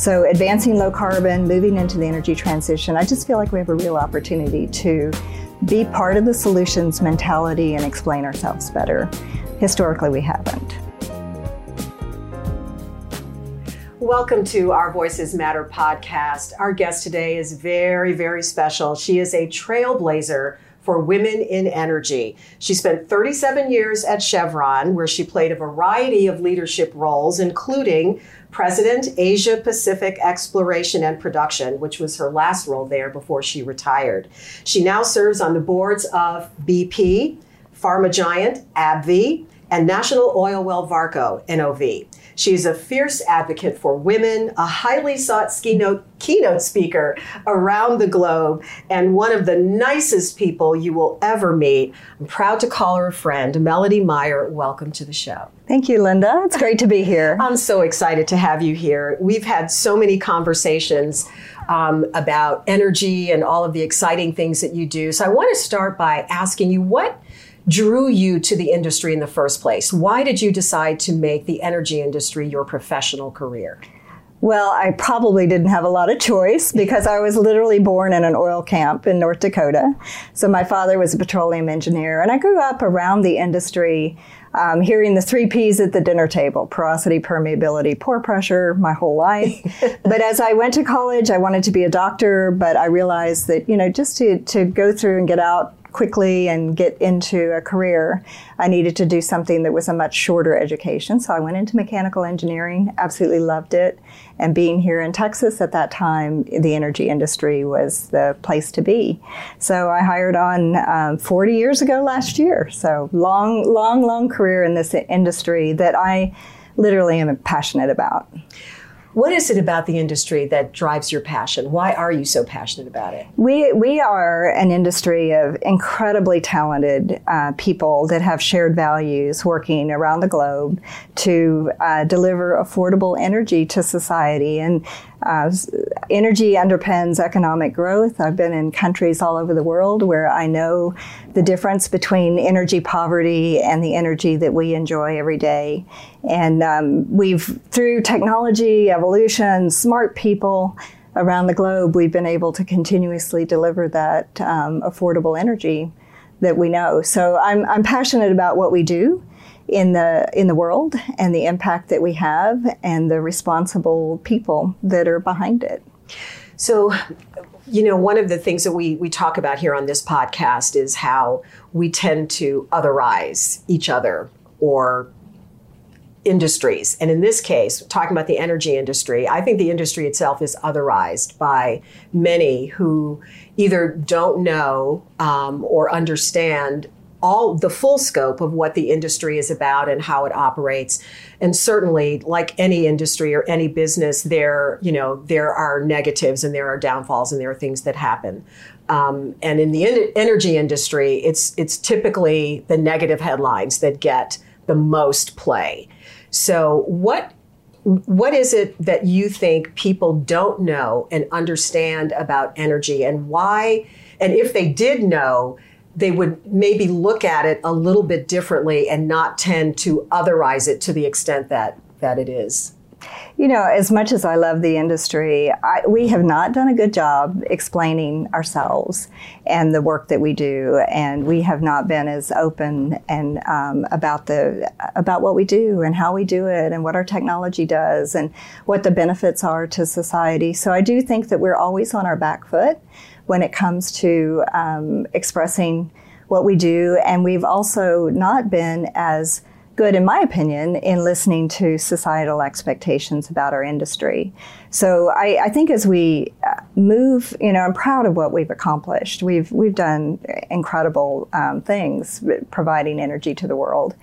So, advancing low carbon, moving into the energy transition, I just feel like we have a real opportunity to be part of the solutions mentality and explain ourselves better. Historically, we haven't. Welcome to our Voices Matter podcast. Our guest today is very, very special. She is a trailblazer for women in energy. She spent 37 years at Chevron, where she played a variety of leadership roles, including President, Asia Pacific Exploration and Production, which was her last role there before she retired. She now serves on the boards of BP, Pharma Giant, AbbVie, and National Oilwell Varco, NOV. She's a fierce advocate for women, a highly sought keynote, keynote speaker around the globe, and one of the nicest people you will ever meet. I'm proud to call her a friend. Melody Meyer, welcome to the show. Thank you, Linda. It's great to be here. I'm so excited to have you here. We've had so many conversations um, about energy and all of the exciting things that you do. So I want to start by asking you what drew you to the industry in the first place? Why did you decide to make the energy industry your professional career? Well, I probably didn't have a lot of choice because I was literally born in an oil camp in North Dakota. So my father was a petroleum engineer, and I grew up around the industry. Um, hearing the three P's at the dinner table porosity, permeability, pore pressure my whole life. but as I went to college, I wanted to be a doctor, but I realized that, you know, just to, to go through and get out quickly and get into a career, I needed to do something that was a much shorter education. So I went into mechanical engineering, absolutely loved it. And being here in Texas at that time, the energy industry was the place to be. So I hired on um, 40 years ago last year. So long, long, long career in this industry that I literally am passionate about. What is it about the industry that drives your passion? Why are you so passionate about it? We, we are an industry of incredibly talented uh, people that have shared values working around the globe to uh, deliver affordable energy to society. And uh, energy underpins economic growth. I've been in countries all over the world where I know the difference between energy poverty and the energy that we enjoy every day. And um, we've, through technology, evolution, smart people around the globe, we've been able to continuously deliver that um, affordable energy that we know. So I'm, I'm passionate about what we do in the in the world and the impact that we have and the responsible people that are behind it. So, you know, one of the things that we we talk about here on this podcast is how we tend to otherize each other or industries. And in this case, talking about the energy industry, I think the industry itself is otherized by many who either don't know um, or understand all the full scope of what the industry is about and how it operates and certainly like any industry or any business there you know there are negatives and there are downfalls and there are things that happen um, and in the en- energy industry it's it's typically the negative headlines that get the most play so what what is it that you think people don't know and understand about energy and why and if they did know they would maybe look at it a little bit differently and not tend to otherize it to the extent that that it is. You know, as much as I love the industry, I, we have not done a good job explaining ourselves and the work that we do, and we have not been as open and um, about the about what we do and how we do it and what our technology does and what the benefits are to society. So I do think that we're always on our back foot when it comes to um, expressing what we do. And we've also not been as good, in my opinion, in listening to societal expectations about our industry. So I, I, think as we uh, move, you know, I'm proud of what we've accomplished. We've we've done incredible um, things, providing energy to the world.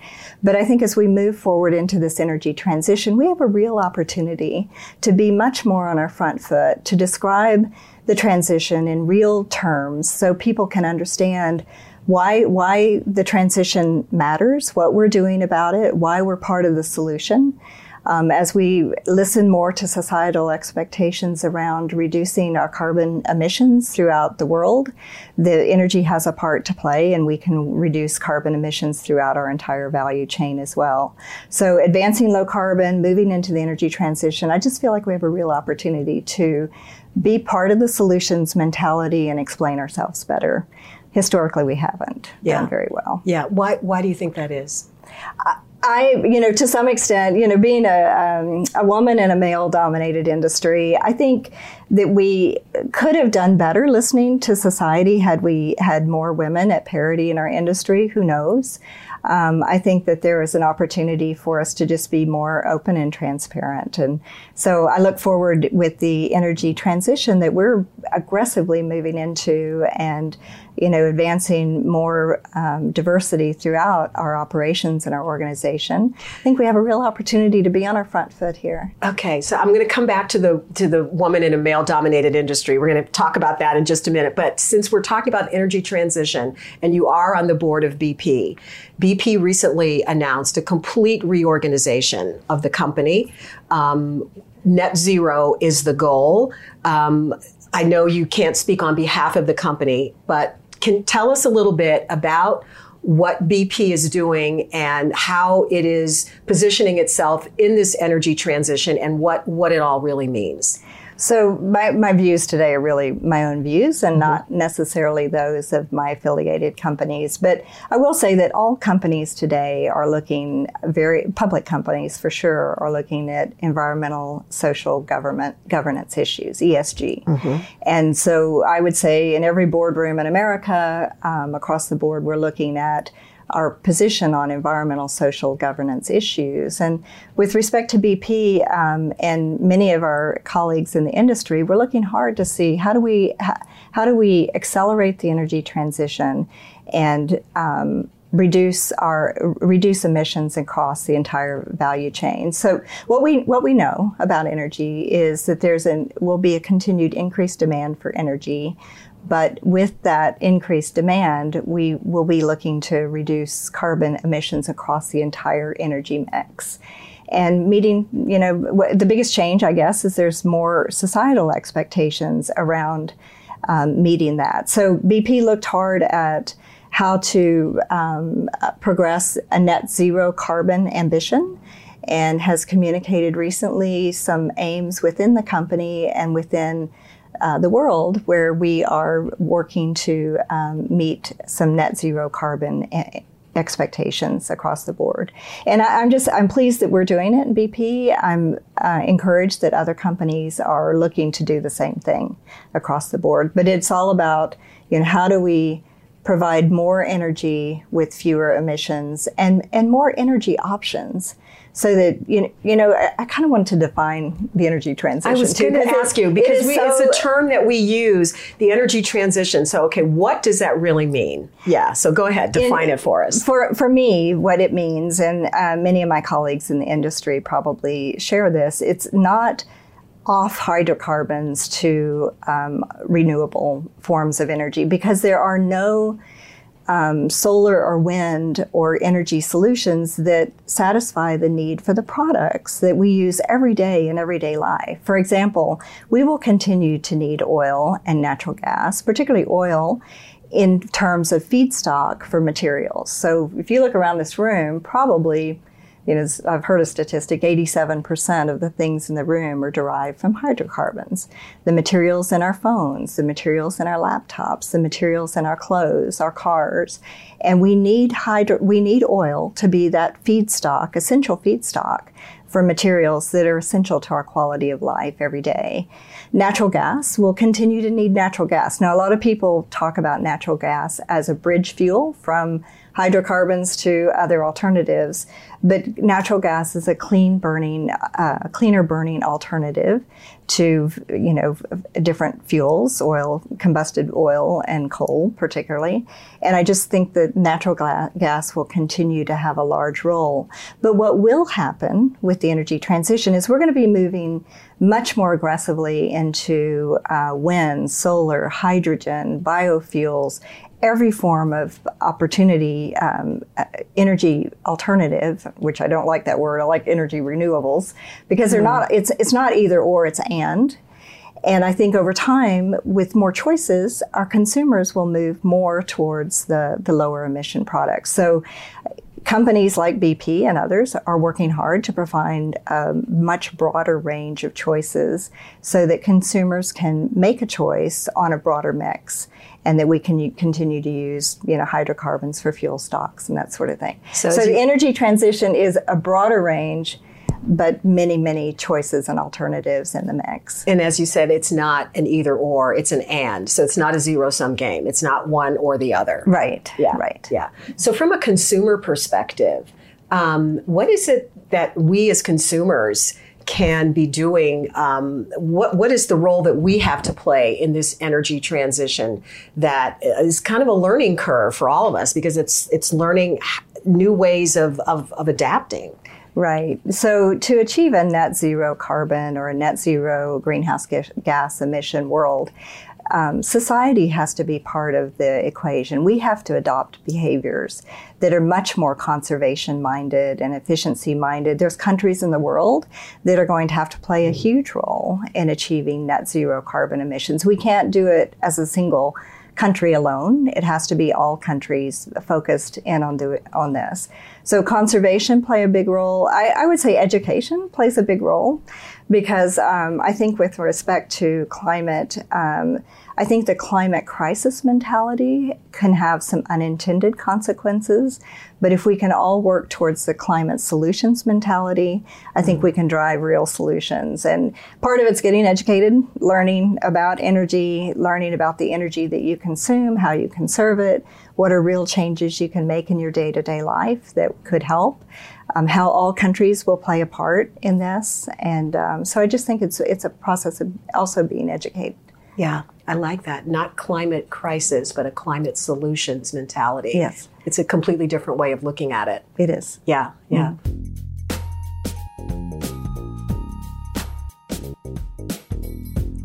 But I think as we move forward into this energy transition, we have a real opportunity to be much more on our front foot to describe the transition in real terms so people can understand why why the transition matters, what we're doing about it, why we're part of the solution. Um, as we listen more to societal expectations around reducing our carbon emissions throughout the world, the energy has a part to play, and we can reduce carbon emissions throughout our entire value chain as well. So, advancing low carbon, moving into the energy transition, I just feel like we have a real opportunity to be part of the solutions mentality and explain ourselves better. Historically, we haven't Yeah. done very well. Yeah. Why why do you think that is? I, you know, to some extent, you know, being a, um, a woman in a male dominated industry, I think that we could have done better listening to society had we had more women at parity in our industry. Who knows? Um, I think that there is an opportunity for us to just be more open and transparent. And so I look forward with the energy transition that we're aggressively moving into and, you know, advancing more um, diversity throughout our operations and our organization. I think we have a real opportunity to be on our front foot here. Okay, so I'm going to come back to the to the woman in a male dominated industry. We're going to talk about that in just a minute. But since we're talking about energy transition, and you are on the board of BP, BP recently announced a complete reorganization of the company. Um, net zero is the goal. Um, I know you can't speak on behalf of the company, but can tell us a little bit about what BP is doing and how it is positioning itself in this energy transition and what, what it all really means. So my, my views today are really my own views and not necessarily those of my affiliated companies. But I will say that all companies today are looking very public companies for sure are looking at environmental, social, government governance issues (ESG). And so I would say in every boardroom in America, um, across the board, we're looking at our position on environmental, social governance issues. And with respect to BP um, and many of our colleagues in the industry, we're looking hard to see how do we how, how do we accelerate the energy transition and um, reduce our reduce emissions across the entire value chain. So what we what we know about energy is that there's an will be a continued increased demand for energy. But with that increased demand, we will be looking to reduce carbon emissions across the entire energy mix. And meeting, you know, the biggest change, I guess, is there's more societal expectations around um, meeting that. So BP looked hard at how to um, progress a net zero carbon ambition and has communicated recently some aims within the company and within uh, the world where we are working to um, meet some net zero carbon a- expectations across the board. And I, I'm just I'm pleased that we're doing it in BP. I'm uh, encouraged that other companies are looking to do the same thing across the board. But it's all about you know how do we provide more energy with fewer emissions and and more energy options so that you know, you know I, I kind of wanted to define the energy transition. I was going to it- ask you because is we, so- it's a term that we use, the energy transition. So, okay, what does that really mean? Yeah, so go ahead, define it for us. For, for me, what it means, and uh, many of my colleagues in the industry probably share this, it's not off hydrocarbons to um, renewable forms of energy because there are no um, solar or wind or energy solutions that satisfy the need for the products that we use every day in everyday life. For example, we will continue to need oil and natural gas, particularly oil, in terms of feedstock for materials. So if you look around this room, probably you know, I've heard a statistic 87% of the things in the room are derived from hydrocarbons. The materials in our phones, the materials in our laptops, the materials in our clothes, our cars. And we need hydro, we need oil to be that feedstock, essential feedstock for materials that are essential to our quality of life every day. Natural gas we'll continue to need natural gas. Now, a lot of people talk about natural gas as a bridge fuel from hydrocarbons to other alternatives, but natural gas is a clean burning, uh, cleaner burning alternative to you know different fuels, oil, combusted oil, and coal particularly. And I just think that natural gla- gas will continue to have a large role. But what will happen with the energy transition is we're going to be moving much more aggressively into uh, wind, solar, hydrogen, biofuels, every form of opportunity, um, uh, energy alternative, which I don't like that word. I like energy renewables because they're not. It's it's not either or. It's and. And I think over time, with more choices, our consumers will move more towards the, the lower emission products. So companies like BP and others are working hard to provide a much broader range of choices so that consumers can make a choice on a broader mix and that we can continue to use you know hydrocarbons for fuel stocks and that sort of thing. So, so the you- energy transition is a broader range but many, many choices and alternatives in the mix. And as you said, it's not an either or, it's an and. So it's not a zero sum game. It's not one or the other. Right. Yeah. Right. Yeah. So from a consumer perspective, um, what is it that we as consumers can be doing? Um, what what is the role that we have to play in this energy transition that is kind of a learning curve for all of us because it's it's learning new ways of, of, of adapting. Right. So to achieve a net zero carbon or a net zero greenhouse gas emission world, um, society has to be part of the equation. We have to adopt behaviors that are much more conservation minded and efficiency minded. There's countries in the world that are going to have to play a huge role in achieving net zero carbon emissions. We can't do it as a single country alone. It has to be all countries focused in on do, on this. So conservation play a big role. I, I would say education plays a big role because um, I think with respect to climate, um, I think the climate crisis mentality can have some unintended consequences. But if we can all work towards the climate solutions mentality, I think we can drive real solutions. And part of it's getting educated, learning about energy, learning about the energy that you consume, how you conserve it, what are real changes you can make in your day to day life that could help. Um, how all countries will play a part in this, and um, so I just think it's it's a process of also being educated. Yeah, I like that. Not climate crisis, but a climate solutions mentality. Yes. It's a completely different way of looking at it. It is. Yeah, yeah. Mm.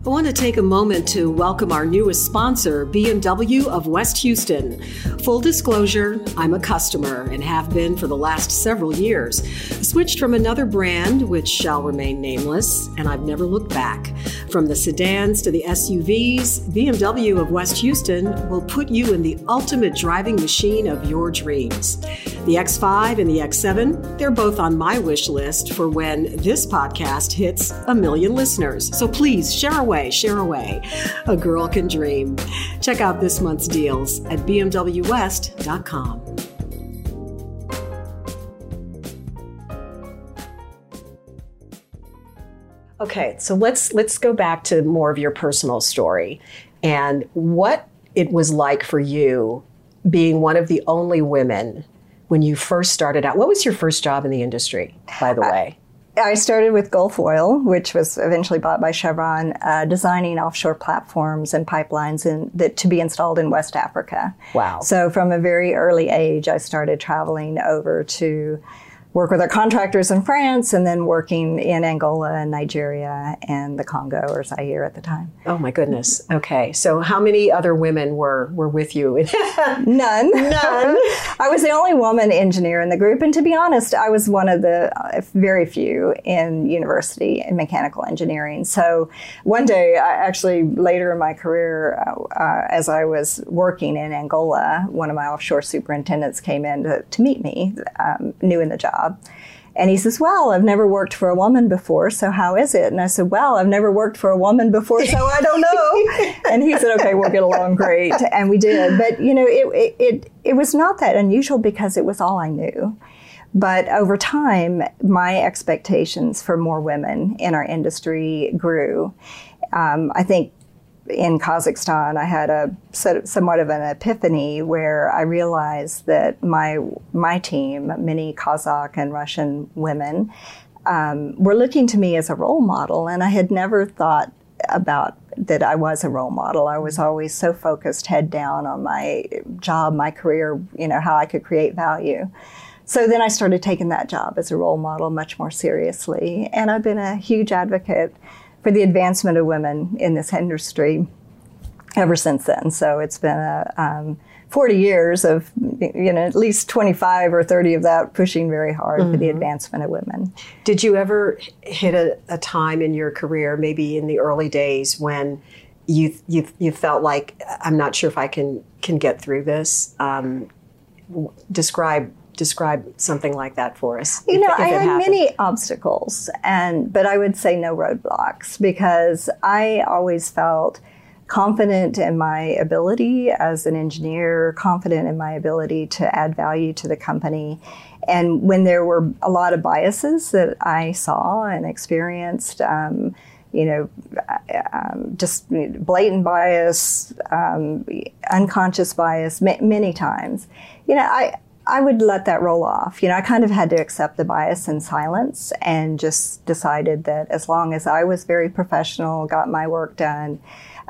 I want to take a moment to welcome our newest sponsor, BMW of West Houston. Full disclosure, I'm a customer and have been for the last several years. I switched from another brand, which shall remain nameless, and I've never looked back. From the sedans to the SUVs, BMW of West Houston will put you in the ultimate driving machine of your dreams. The X5 and the X7, they're both on my wish list for when this podcast hits a million listeners. So please share away, share away. A girl can dream. Check out this month's deals at bmwwest.com. Okay, so let's let's go back to more of your personal story and what it was like for you being one of the only women when you first started out. What was your first job in the industry, by the way? I started with Gulf Oil, which was eventually bought by Chevron, uh, designing offshore platforms and pipelines in, that to be installed in West Africa. Wow! So from a very early age, I started traveling over to work with our contractors in France and then working in Angola and Nigeria and the Congo or Zaire at the time. Oh my goodness. Okay. So how many other women were were with you? None. None. I was the only woman engineer in the group and to be honest, I was one of the uh, very few in university in mechanical engineering. So one day, I actually later in my career uh, uh, as I was working in Angola, one of my offshore superintendents came in to, to meet me, um, new in the job job. And he says, Well, I've never worked for a woman before, so how is it? And I said, Well, I've never worked for a woman before, so I don't know. and he said, Okay, we'll get along great. And we did. But, you know, it, it, it was not that unusual because it was all I knew. But over time, my expectations for more women in our industry grew. Um, I think in Kazakhstan, I had a somewhat of an epiphany where I realized that my my team, many Kazakh and Russian women, um, were looking to me as a role model, and I had never thought about that I was a role model. I was always so focused, head down, on my job, my career, you know, how I could create value. So then I started taking that job as a role model much more seriously, and I've been a huge advocate for the advancement of women in this industry ever since then. So it's been a um, 40 years of, you know, at least 25 or 30 of that pushing very hard mm-hmm. for the mm-hmm. advancement of women. Did you ever hit a, a, time in your career, maybe in the early days, when you, you, you felt like, I'm not sure if I can, can get through this? Um, describe describe something like that for us. You if, know, if I had happened. many obstacles, and but I would say no roadblocks because I always felt confident in my ability as an engineer, confident in my ability to add value to the company. And when there were a lot of biases that I saw and experienced, um, you know, um, just blatant bias, um, unconscious bias, ma- many times. You know, I I would let that roll off. You know, I kind of had to accept the bias in silence and just decided that as long as I was very professional, got my work done,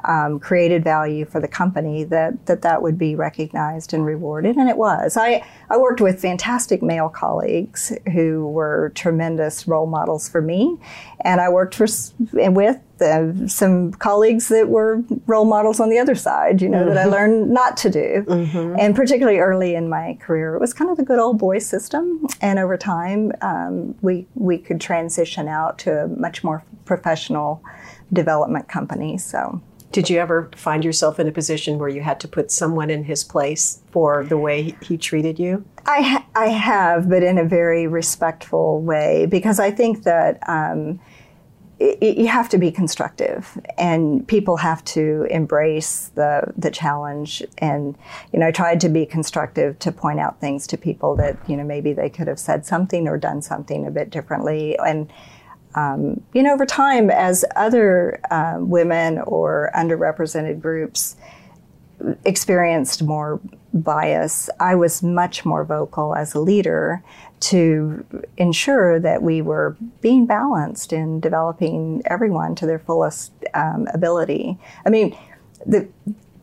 um, created value for the company, that, that that would be recognized and rewarded. And it was. I, I worked with fantastic male colleagues who were tremendous role models for me. And I worked for, with uh, some colleagues that were role models on the other side, you know, mm-hmm. that I mm-hmm. learned not to do. Mm-hmm. And particularly early in my career, it was kind of the good old boy system. And over time, um, we, we could transition out to a much more professional development company. So. Did you ever find yourself in a position where you had to put someone in his place for the way he treated you? I, ha- I have, but in a very respectful way, because I think that um, it, you have to be constructive, and people have to embrace the the challenge. And you know, I tried to be constructive to point out things to people that you know maybe they could have said something or done something a bit differently, and um, you know, over time, as other uh, women or underrepresented groups experienced more bias, I was much more vocal as a leader to ensure that we were being balanced in developing everyone to their fullest um, ability. I mean, the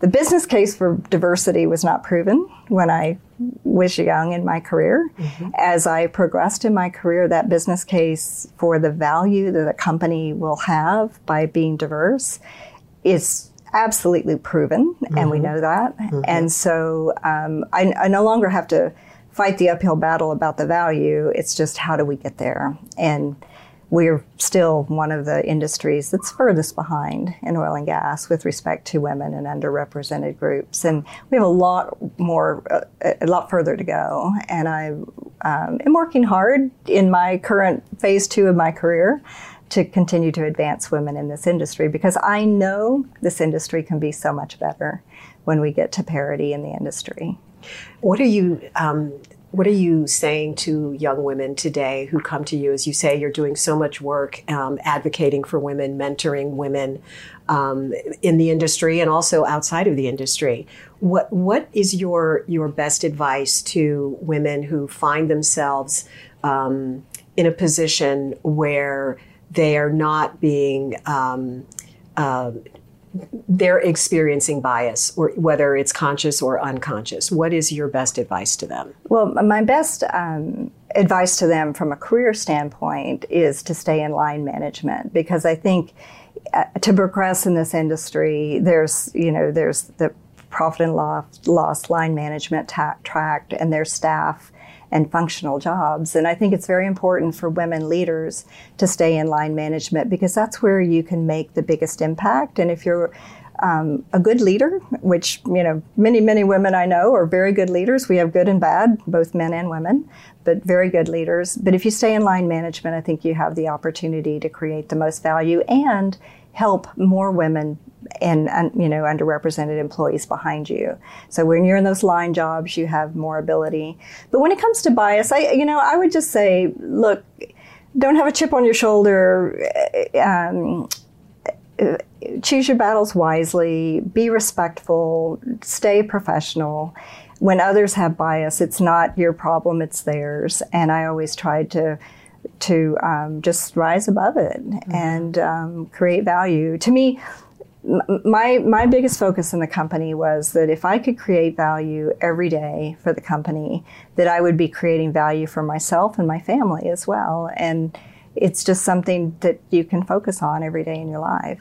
the business case for diversity was not proven when I was young in my career. Mm-hmm. As I progressed in my career, that business case for the value that a company will have by being diverse is absolutely proven, mm-hmm. and we mm-hmm. know that. Mm-hmm. And so um, I, I no longer have to fight the uphill battle about the value. It's just how do we get there? And we're still one of the industries that's furthest behind in oil and gas with respect to women and underrepresented groups. And we have a lot more, uh, a lot further to go. And I um, am working hard in my current phase two of my career to continue to advance women in this industry because I know this industry can be so much better when we get to parity in the industry. What are you um, what are you saying to young women today who come to you? As you say, you're doing so much work um, advocating for women, mentoring women um, in the industry and also outside of the industry. What what is your your best advice to women who find themselves um, in a position where they are not being um, uh, they're experiencing bias, or whether it's conscious or unconscious. What is your best advice to them? Well, my best um, advice to them from a career standpoint is to stay in line management because I think uh, to progress in this industry, there's you know there's the profit and loss, loss line management ta- tract and their staff and functional jobs. And I think it's very important for women leaders to stay in line management because that's where you can make the biggest impact. And if you're um, a good leader, which you know many many women I know are very good leaders. We have good and bad, both men and women, but very good leaders. But if you stay in line management, I think you have the opportunity to create the most value and help more women and you know underrepresented employees behind you. So when you're in those line jobs, you have more ability. But when it comes to bias, I you know I would just say, look, don't have a chip on your shoulder. Um, choose your battles wisely. Be respectful. Stay professional. When others have bias, it's not your problem; it's theirs. And I always tried to to um, just rise above it mm-hmm. and um, create value. To me, my my biggest focus in the company was that if I could create value every day for the company, that I would be creating value for myself and my family as well. And it's just something that you can focus on every day in your life.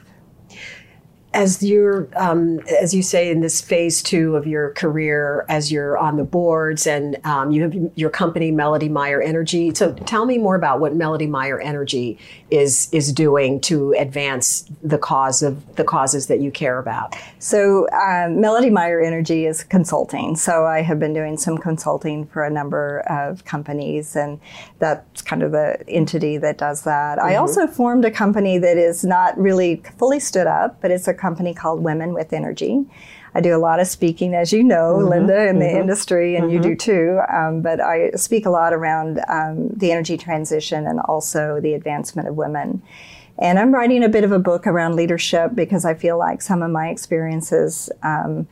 as you're um, as you say in this phase two of your career as you're on the boards and um, you have your company melody meyer energy so tell me more about what melody meyer energy is is doing to advance the cause of the causes that you care about so um, melody meyer energy is consulting so i have been doing some consulting for a number of companies and that's kind of the entity that does that mm-hmm. i also formed a company that is not really fully stood up but it's a company called Women with Energy. I do a lot of speaking, as you know, mm-hmm, Linda, in mm-hmm, the industry, and mm-hmm. you do too. Um, but I speak a lot around um, the energy transition and also the advancement of women. And I'm writing a bit of a book around leadership because I feel like some of my experiences um,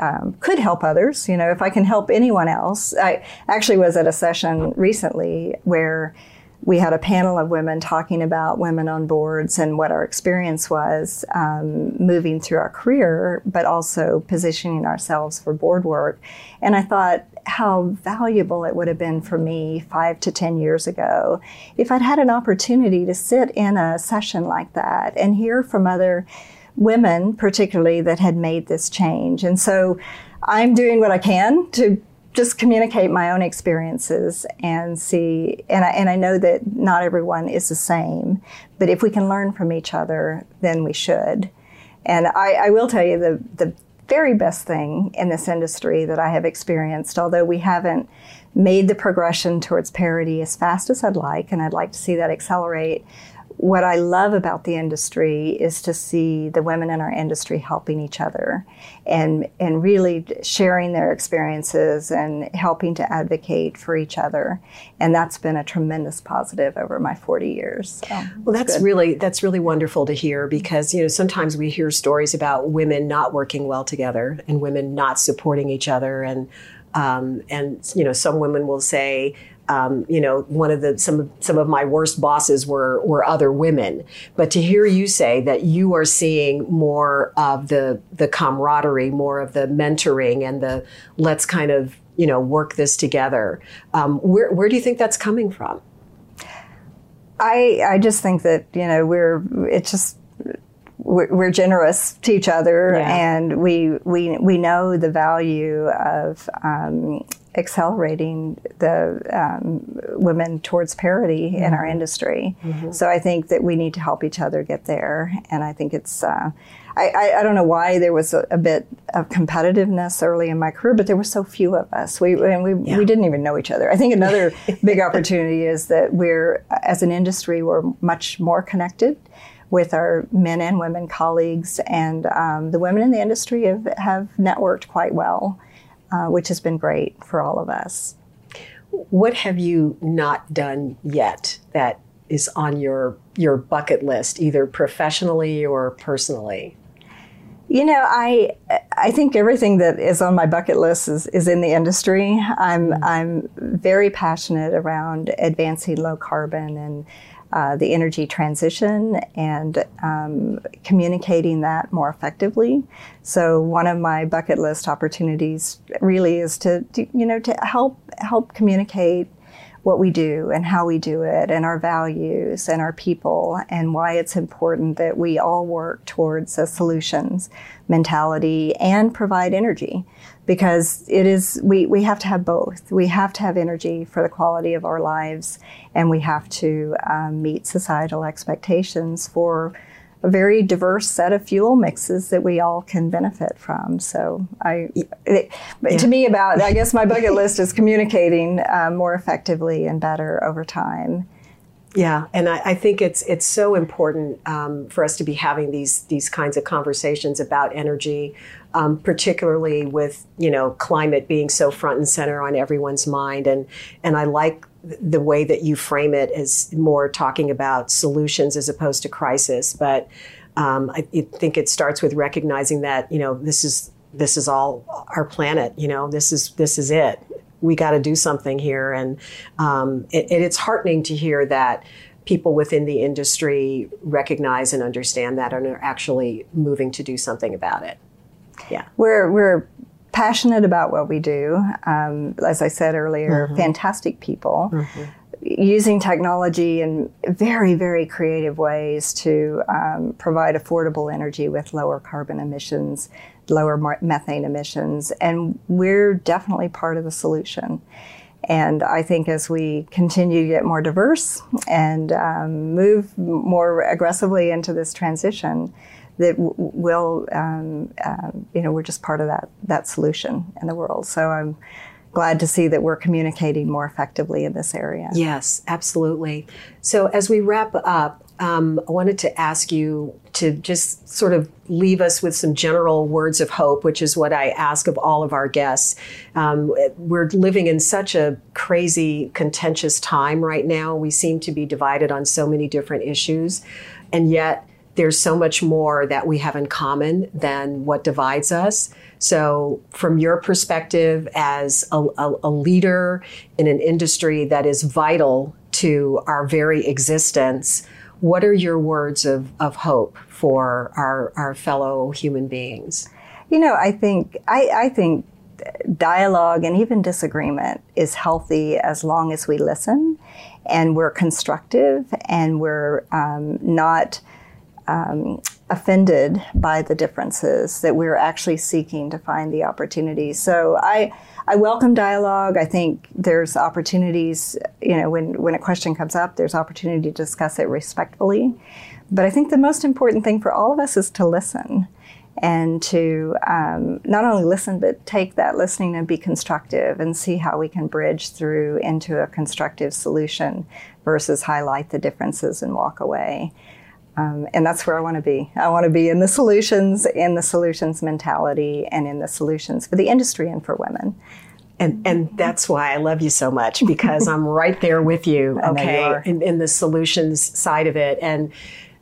um, could help others. You know, if I can help anyone else. I actually was at a session recently where we had a panel of women talking about women on boards and what our experience was um, moving through our career, but also positioning ourselves for board work. And I thought how valuable it would have been for me five to 10 years ago if I'd had an opportunity to sit in a session like that and hear from other women, particularly that had made this change. And so I'm doing what I can to just communicate my own experiences and see and I, and I know that not everyone is the same but if we can learn from each other then we should. And I, I will tell you the, the very best thing in this industry that I have experienced although we haven't made the progression towards parity as fast as I'd like and I'd like to see that accelerate what I love about the industry is to see the women in our industry helping each other and and really sharing their experiences and helping to advocate for each other. And that's been a tremendous positive over my 40 years. So, well, that's good. really that's really wonderful to hear because you know sometimes we hear stories about women not working well together and women not supporting each other and um, and you know some women will say um, you know, one of the some of some of my worst bosses were were other women. But to hear you say that you are seeing more of the the camaraderie, more of the mentoring, and the let's kind of you know work this together. Um, where where do you think that's coming from? I I just think that you know we're it's just we're, we're generous to each other, yeah. and we we we know the value of um, accelerating the um, women towards parity mm-hmm. in our mm-hmm. industry. Mm-hmm. So I think that we need to help each other get there, and I think it's. Uh, I, I, I, don't know why there was a, a, bit of competitiveness early in my career, but there were so few of us. We and we, yeah. we didn't even know each other. I think another big opportunity is that we're, as an industry, we're much more connected with our men and women colleagues, and um, the women in the industry have, have networked quite well. Uh, which has been great for all of us. What have you not done yet that is on your your bucket list, either professionally or personally? You know, I I think everything that is on my bucket list is, is in the industry. I'm mm-hmm. I'm very passionate around advancing low carbon and uh, the energy transition and um, communicating that more effectively. So one of my bucket list opportunities really is to, to you know to help help communicate what we do and how we do it and our values and our people and why it's important that we all work towards a solutions mentality and provide energy. Because it is we, we have to have both. We have to have energy for the quality of our lives and we have to um, meet societal expectations for a very diverse set of fuel mixes that we all can benefit from. So I, it, yeah. to me, about I guess my bucket list is communicating um, more effectively and better over time. Yeah, and I, I, think it's it's so important um, for us to be having these these kinds of conversations about energy, um, particularly with you know climate being so front and center on everyone's mind. And and I like the way that you frame it is more talking about solutions as opposed to crisis. But um, I, think it starts with recognizing that you know this is this is all our planet. You know this is this is it. We got to do something here, and um, it, it, it's heartening to hear that people within the industry recognize and understand that and are actually moving to do something about it. Yeah, we're we're passionate about what we do. Um, as I said earlier, mm-hmm. fantastic people. Mm-hmm. using technology in very, very creative ways to um, provide affordable energy with lower carbon emissions, lower methane emissions, and we're definitely part of the solution. And I think as we continue to get more diverse and um, move more aggressively into this transition, that we'll, um, uh, you know, we're just part of that that solution in the world. So I'm glad to see that we're communicating more effectively in this area. Yes, absolutely. So as we wrap up, um, I wanted to ask you to just sort of leave us with some general words of hope, which is what I ask of all of our guests. Um, we're living in such a crazy, contentious time right now. We seem to be divided on so many different issues, and yet there's so much more that we have in common than what divides us. So, from your perspective as a, a, a leader in an industry that is vital to our very existence, what are your words of, of hope for our, our fellow human beings? You know, I think I, I think dialogue and even disagreement is healthy as long as we listen and we're constructive and we're um, not um, offended by the differences that we're actually seeking to find the opportunity. So I I welcome dialogue. I think there's opportunities, you know, when, when a question comes up, there's opportunity to discuss it respectfully. But I think the most important thing for all of us is to listen and to um, not only listen, but take that listening and be constructive and see how we can bridge through into a constructive solution versus highlight the differences and walk away. Um, and that's where I want to be. I want to be in the solutions, in the solutions mentality, and in the solutions for the industry and for women. And, and that's why I love you so much because I'm right there with you, okay, you in, in, the solutions side of it. And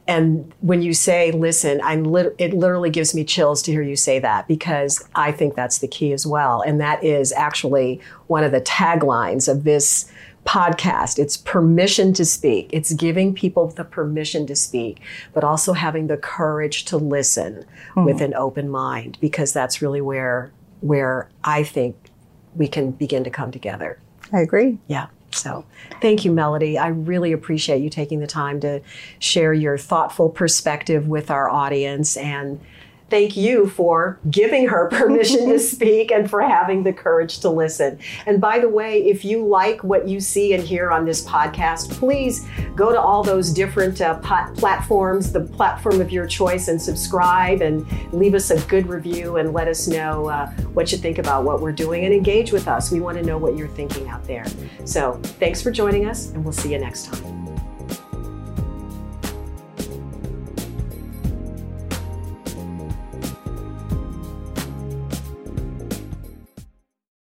and when you say listen, I'm lit- it literally gives me chills to hear you say that because I think that's the key as well. And that is actually one of the taglines of this podcast. It's permission to speak. It's giving people the permission to speak, but also having the courage to listen mm-hmm. with an open mind because that's really where where I think we can begin to come together. I agree. Yeah. So, thank you, Melody. I really appreciate you taking the time to share your thoughtful perspective with our audience and thank you for giving her permission to speak and for having the courage to listen. And by the way, if you like what you see and hear on this podcast, please go to all those different uh, platforms, the platform of your choice, and subscribe and leave us a good review and let us know uh, what you think about what we're doing and engage with us. We want to know what you're thinking out there. So thanks for joining us, and we'll see you next time.